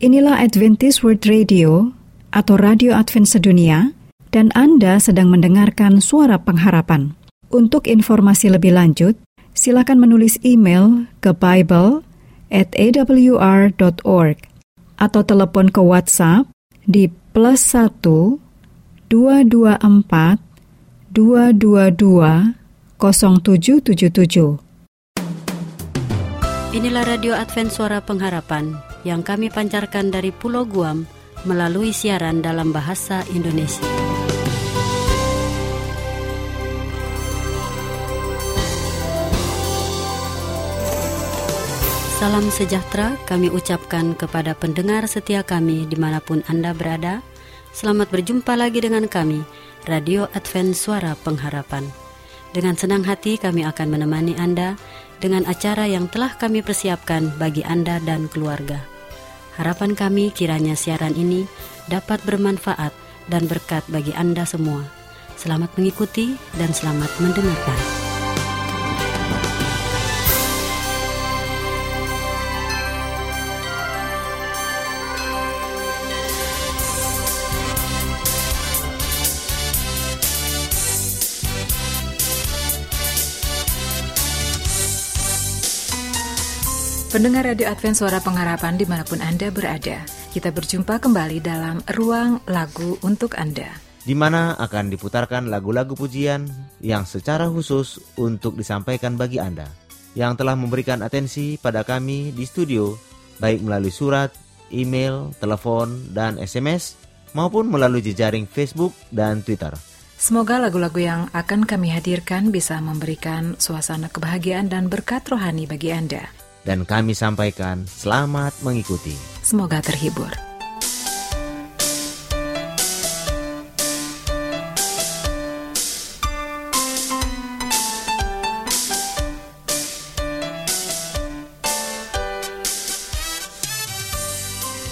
Inilah Adventist World Radio atau Radio Advent Sedunia dan Anda sedang mendengarkan suara pengharapan. Untuk informasi lebih lanjut, silakan menulis email ke Bible at awr.org atau telepon ke WhatsApp di plus 1 224 222 0777. Inilah Radio Advent Suara Pengharapan yang kami pancarkan dari Pulau Guam melalui siaran dalam bahasa Indonesia. Salam sejahtera kami ucapkan kepada pendengar setia kami di mana pun Anda berada. Selamat berjumpa lagi dengan kami, Radio Advent Suara Pengharapan. Dengan senang hati kami akan menemani Anda dengan acara yang telah kami persiapkan bagi Anda dan keluarga. Harapan kami kiranya siaran ini dapat bermanfaat dan berkat bagi Anda semua. Selamat mengikuti dan selamat mendengarkan. Pendengar Radio Advent Suara Pengharapan di mana pun Anda berada, kita berjumpa kembali dalam Ruang Lagu untuk Anda. Di mana akan diputarkan lagu-lagu pujian yang secara khusus untuk disampaikan bagi Anda yang telah memberikan atensi pada kami di studio, baik melalui surat, email, telepon, dan SMS, maupun melalui jejaring Facebook dan Twitter. Semoga lagu-lagu yang akan kami hadirkan bisa memberikan suasana kebahagiaan dan berkat rohani bagi Anda dan kami sampaikan selamat mengikuti. Semoga terhibur.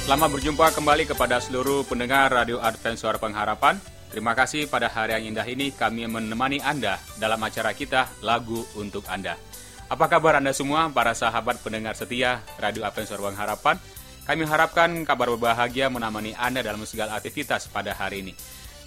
Selamat berjumpa kembali kepada seluruh pendengar Radio Advent Suara Pengharapan. Terima kasih pada hari yang indah ini kami menemani Anda dalam acara kita Lagu Untuk Anda. Apa kabar Anda semua, para sahabat pendengar setia Radio Advent Suara Harapan? Kami harapkan kabar berbahagia menemani Anda dalam segala aktivitas pada hari ini.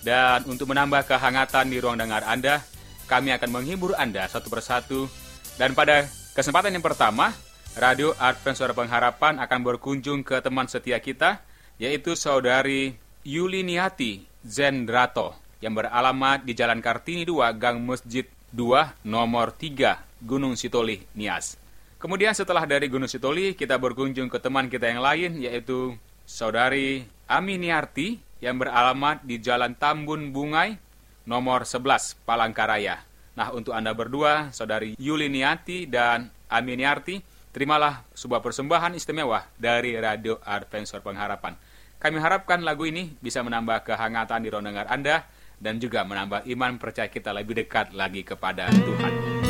Dan untuk menambah kehangatan di ruang dengar Anda, kami akan menghibur Anda satu persatu. Dan pada kesempatan yang pertama, Radio Advent Suara Pengharapan akan berkunjung ke teman setia kita, yaitu saudari Yuliniati Zendrato, yang beralamat di Jalan Kartini 2, Gang Masjid 2, nomor 3, Gunung Sitoli, Nias. Kemudian setelah dari Gunung Sitoli, kita berkunjung ke teman kita yang lain, yaitu Saudari Aminiarti yang beralamat di Jalan Tambun Bungai, nomor 11, Palangkaraya. Nah, untuk Anda berdua, Saudari Yuliniati dan Aminiarti, terimalah sebuah persembahan istimewa dari Radio Adventure Pengharapan. Kami harapkan lagu ini bisa menambah kehangatan di rondengar Anda dan juga menambah iman percaya kita lebih dekat lagi kepada Tuhan.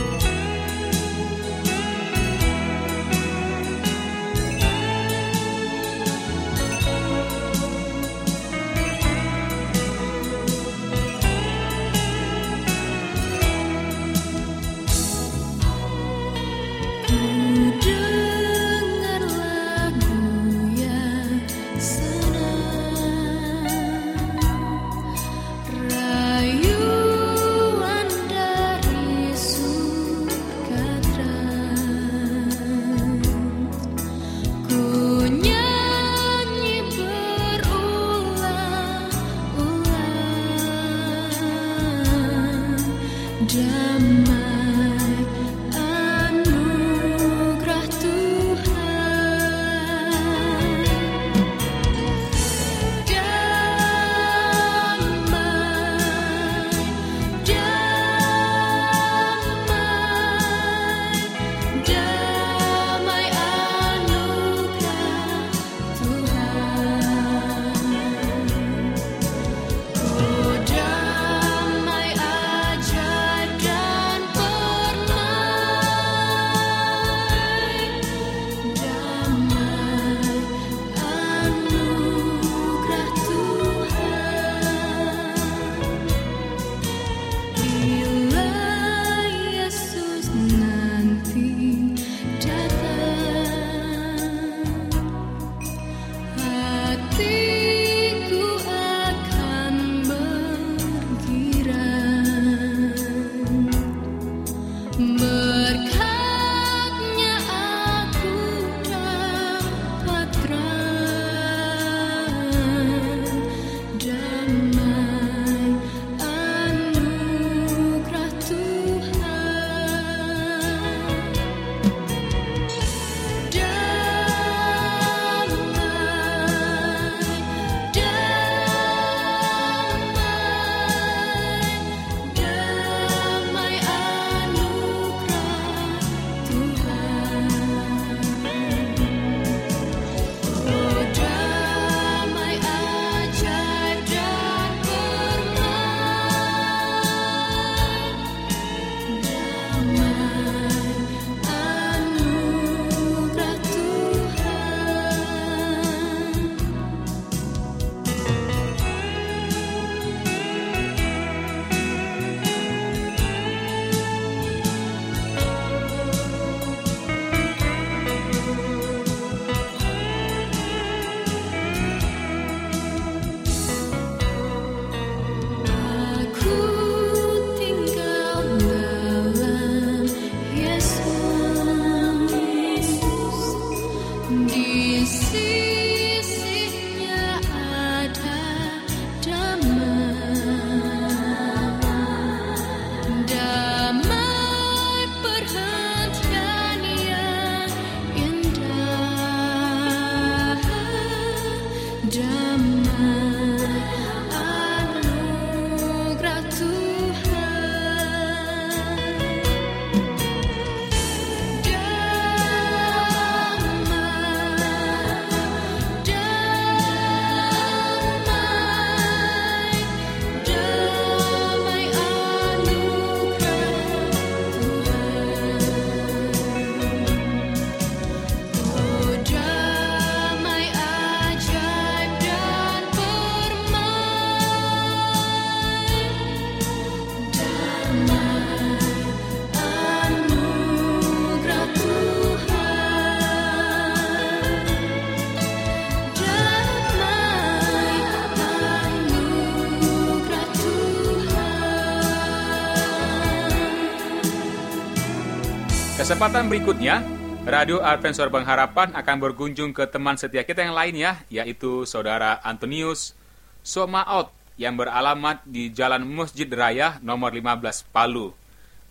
Kesempatan berikutnya, Radio Advent Suara Pengharapan akan berkunjung ke teman setia kita yang lainnya, yaitu Saudara Antonius Somaot yang beralamat di Jalan Masjid Raya nomor 15 Palu.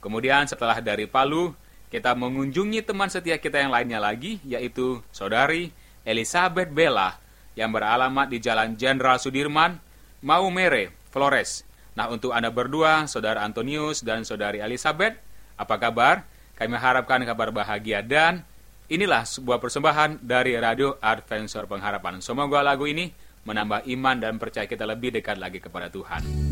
Kemudian setelah dari Palu, kita mengunjungi teman setia kita yang lainnya lagi, yaitu Saudari Elizabeth Bella yang beralamat di Jalan Jenderal Sudirman, Maumere, Flores. Nah, untuk Anda berdua, Saudara Antonius dan Saudari Elizabeth, apa kabar? Kami harapkan kabar bahagia dan inilah sebuah persembahan dari Radio Advent Suara Pengharapan. Semoga lagu ini menambah iman dan percaya kita lebih dekat lagi kepada Tuhan.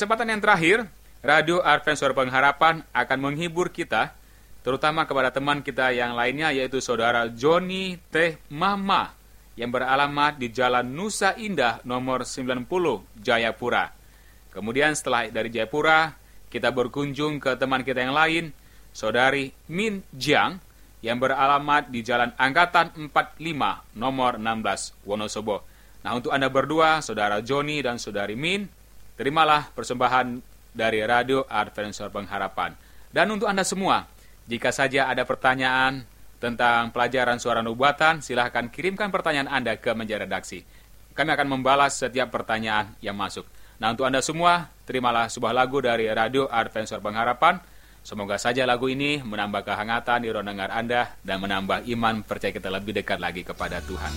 Kesempatan yang terakhir, Radio Advent Suara Pengharapan akan menghibur kita, terutama kepada teman kita yang lainnya, yaitu Saudara Joni Teh Mama, yang beralamat di Jalan Nusa Indah nomor 90 Jayapura. Kemudian setelah dari Jayapura, kita berkunjung ke teman kita yang lain, Saudari Min Jiang yang beralamat di Jalan Angkatan 45 nomor 16 Wonosobo. Nah, untuk Anda berdua, Saudara Joni dan Saudari Min, terimalah persembahan dari Radio Advent Suara Pengharapan. Dan untuk Anda semua, jika saja ada pertanyaan tentang pelajaran suara nubuatan, silahkan kirimkan pertanyaan Anda ke meja redaksi. Kami akan membalas setiap pertanyaan yang masuk. Nah, untuk Anda semua, terimalah sebuah lagu dari Radio Advent Suara Pengharapan. Semoga saja lagu ini menambah kehangatan di ruang dengar Anda dan menambah iman percaya kita lebih dekat lagi kepada Tuhan.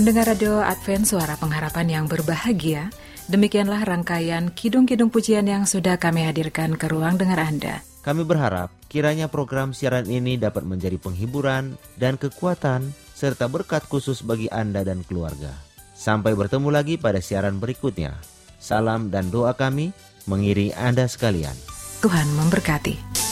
Pendengar radio Advent Suara Pengharapan yang berbahagia, demikianlah rangkaian kidung-kidung pujian yang sudah kami hadirkan ke ruang dengar Anda. Kami berharap kiranya program siaran ini dapat menjadi penghiburan dan kekuatan serta berkat khusus bagi Anda dan keluarga. Sampai bertemu lagi pada siaran berikutnya. Salam dan doa kami mengiri Anda sekalian. Tuhan memberkati.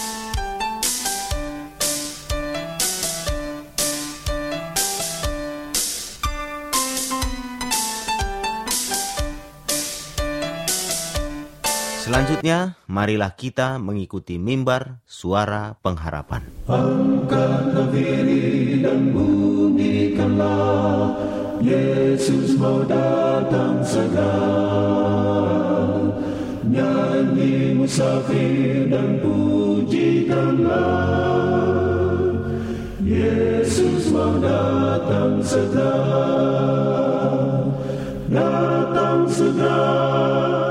Selanjutnya, marilah kita mengikuti mimbar suara pengharapan. Angkatlah diri dan bunyikanlah, Yesus mau datang segera. Nyanyi musafir dan pujikanlah, Yesus mau datang segera. Datang segera.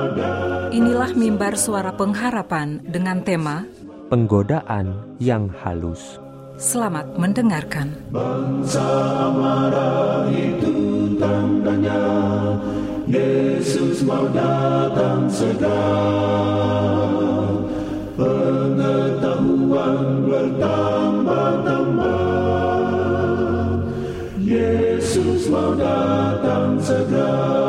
Mimbar suara pengharapan dengan tema penggodaan yang halus. Selamat mendengarkan. Bangsa marah itu tandanya Yesus mau datang segera. Pengetahuan bertambah-tambah Yesus mau datang segera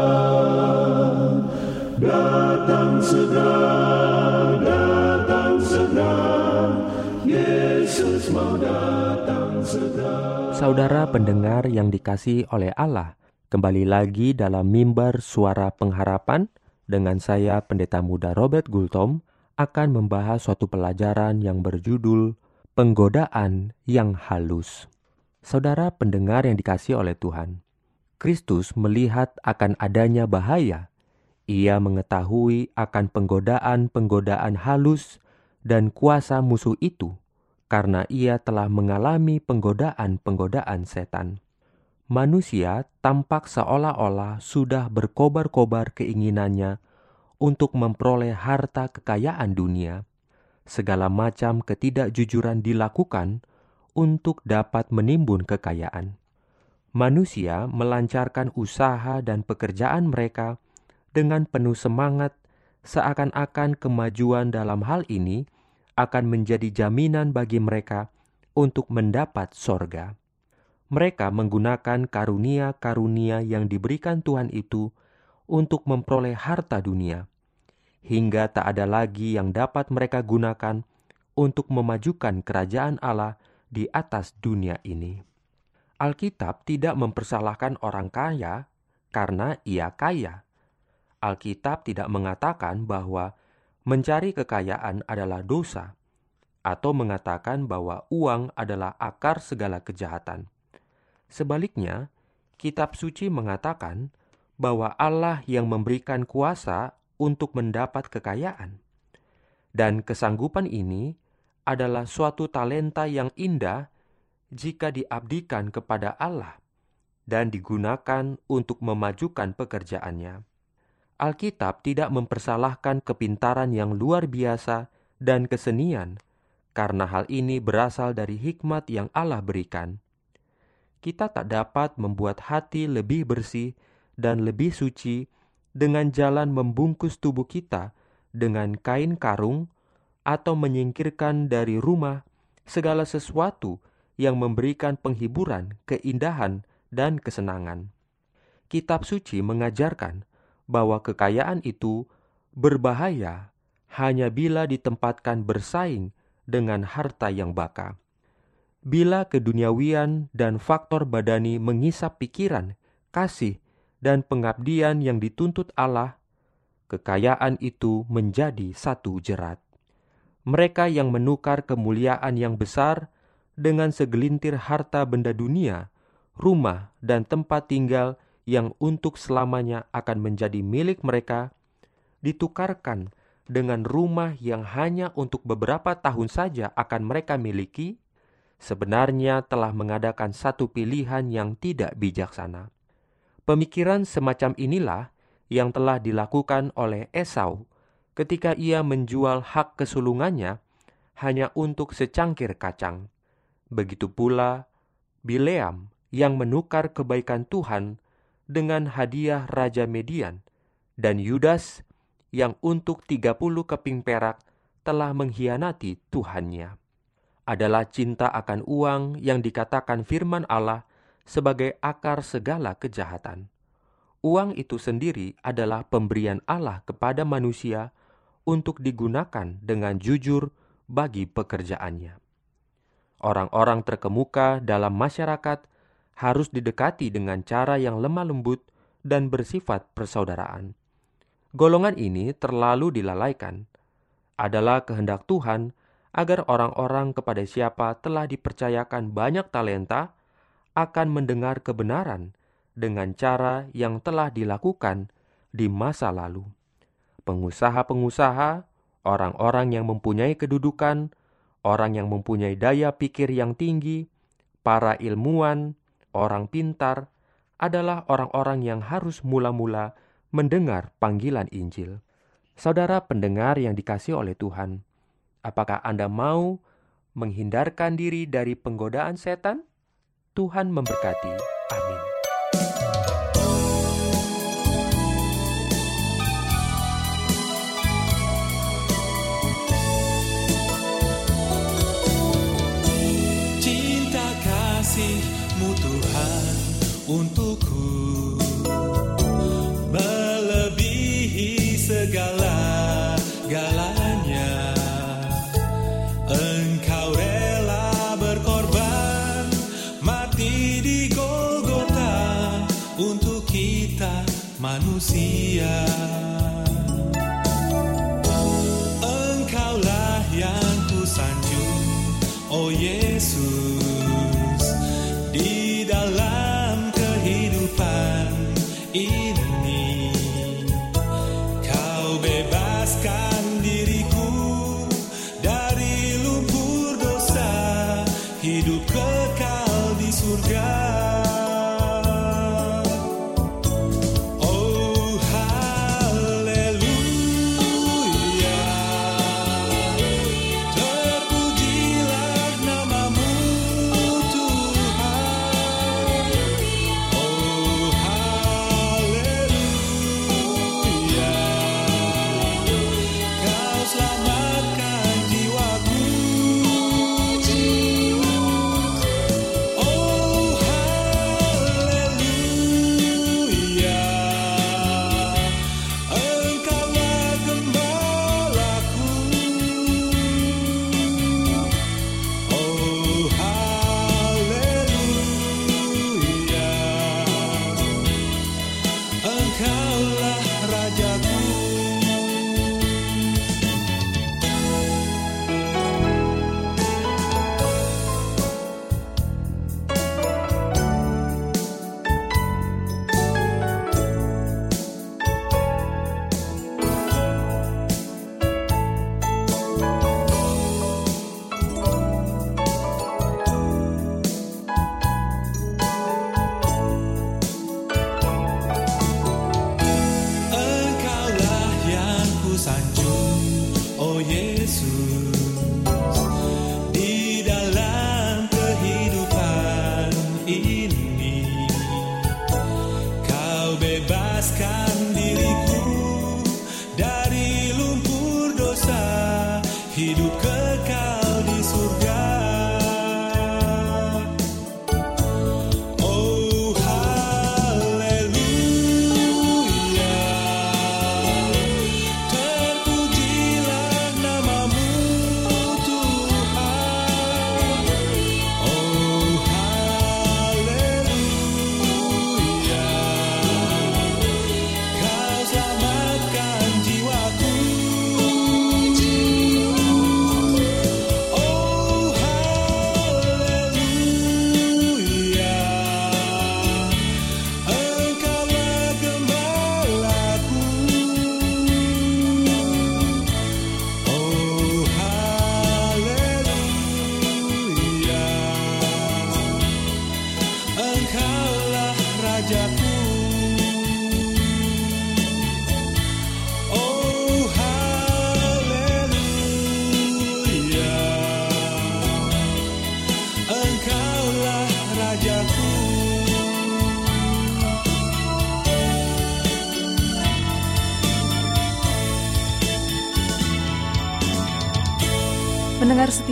Saudara pendengar yang dikasih oleh Allah, kembali lagi dalam mimbar suara pengharapan dengan saya Pendeta Muda Robert Gultom akan membahas suatu pelajaran yang berjudul Penggodaan yang Halus. Saudara pendengar yang dikasih oleh Tuhan, Kristus melihat akan adanya bahaya. Ia mengetahui akan penggodaan-penggodaan halus dan kuasa musuh itu karena ia telah mengalami penggodaan-penggodaan setan. Manusia tampak seolah-olah sudah berkobar-kobar keinginannya untuk memperoleh harta kekayaan dunia, segala macam ketidakjujuran dilakukan untuk dapat menimbun kekayaan. Manusia melancarkan usaha dan pekerjaan mereka dengan penuh semangat, seakan-akan kemajuan dalam hal ini akan menjadi jaminan bagi mereka untuk mendapat sorga. Mereka menggunakan karunia-karunia yang diberikan Tuhan itu untuk memperoleh harta dunia, hingga tak ada lagi yang dapat mereka gunakan untuk memajukan kerajaan Allah di atas dunia ini. Alkitab tidak mempersalahkan orang kaya karena ia kaya. Alkitab tidak mengatakan bahwa mencari kekayaan adalah dosa, atau mengatakan bahwa uang adalah akar segala kejahatan. Sebaliknya, Kitab Suci mengatakan bahwa Allah yang memberikan kuasa untuk mendapat kekayaan. Dan kesanggupan ini adalah suatu talenta yang indah jika diabdikan kepada Allah dan digunakan untuk memajukan pekerjaannya. Alkitab tidak mempersalahkan kepintaran yang luar biasa dan kesenian, karena hal ini berasal dari hikmat yang Allah berikan. Kita tak dapat membuat hati lebih bersih dan lebih suci dengan jalan membungkus tubuh kita dengan kain karung atau menyingkirkan dari rumah segala sesuatu yang memberikan penghiburan, keindahan, dan kesenangan. Kitab suci mengajarkan bahwa kekayaan itu berbahaya hanya bila ditempatkan bersaing dengan harta yang baka. Bila keduniawian dan faktor badani mengisap pikiran, kasih, dan pengabdian yang dituntut Allah, kekayaan itu menjadi satu jerat. Mereka yang menukar kemuliaan yang besar dengan segelintir harta benda dunia, rumah, dan tempat tinggal yang untuk selamanya akan menjadi milik mereka, ditukarkan dengan rumah yang hanya untuk beberapa tahun saja akan mereka miliki, sebenarnya telah mengadakan satu pilihan yang tidak bijaksana. Pemikiran semacam inilah yang telah dilakukan oleh Esau ketika ia menjual hak kesulungannya hanya untuk secangkir kacang. Begitu pula Bileam yang menukar kebaikan Tuhan dengan hadiah Raja Median dan Yudas yang untuk 30 keping perak telah mengkhianati Tuhannya. Adalah cinta akan uang yang dikatakan firman Allah sebagai akar segala kejahatan. Uang itu sendiri adalah pemberian Allah kepada manusia untuk digunakan dengan jujur bagi pekerjaannya. Orang-orang terkemuka dalam masyarakat harus didekati dengan cara yang lemah lembut dan bersifat persaudaraan. Golongan ini terlalu dilalaikan. Adalah kehendak Tuhan agar orang-orang kepada siapa telah dipercayakan banyak talenta akan mendengar kebenaran dengan cara yang telah dilakukan di masa lalu. Pengusaha-pengusaha, orang-orang yang mempunyai kedudukan, orang yang mempunyai daya pikir yang tinggi, para ilmuwan, orang pintar, adalah orang-orang yang harus mula-mula mendengar panggilan Injil. Saudara pendengar yang dikasih oleh Tuhan, apakah Anda mau menghindarkan diri dari penggodaan setan? Tuhan memberkati. Amin. Oh Yesus,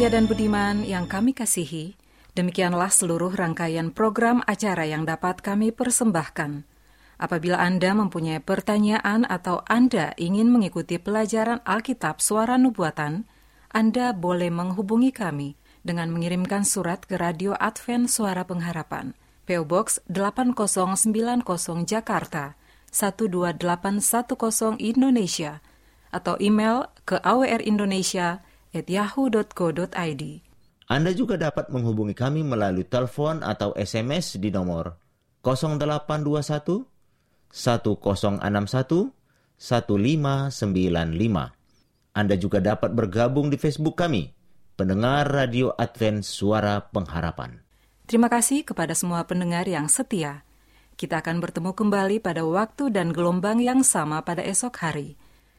setia dan budiman yang kami kasihi, demikianlah seluruh rangkaian program acara yang dapat kami persembahkan. Apabila Anda mempunyai pertanyaan atau Anda ingin mengikuti pelajaran Alkitab Suara Nubuatan, Anda boleh menghubungi kami dengan mengirimkan surat ke Radio Advent Suara Pengharapan, PO Box 8090 Jakarta 12810 Indonesia, atau email ke awrindonesia@yahoo.co.id. Anda juga dapat menghubungi kami melalui telepon atau SMS di nomor 0821 1061 1595. Anda juga dapat bergabung di Facebook kami, pendengar Radio Advent Suara Pengharapan. Terima kasih kepada semua pendengar yang setia. Kita akan bertemu kembali pada waktu dan gelombang yang sama pada esok hari.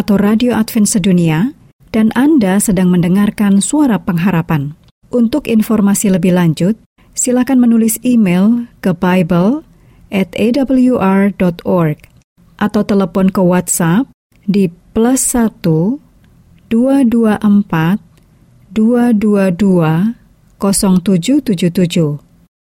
atau Radio Advent Sedunia dan Anda sedang mendengarkan suara pengharapan. Untuk informasi lebih lanjut, silakan menulis email ke bible at awr.org atau telepon ke WhatsApp di plus 1 224 222 0777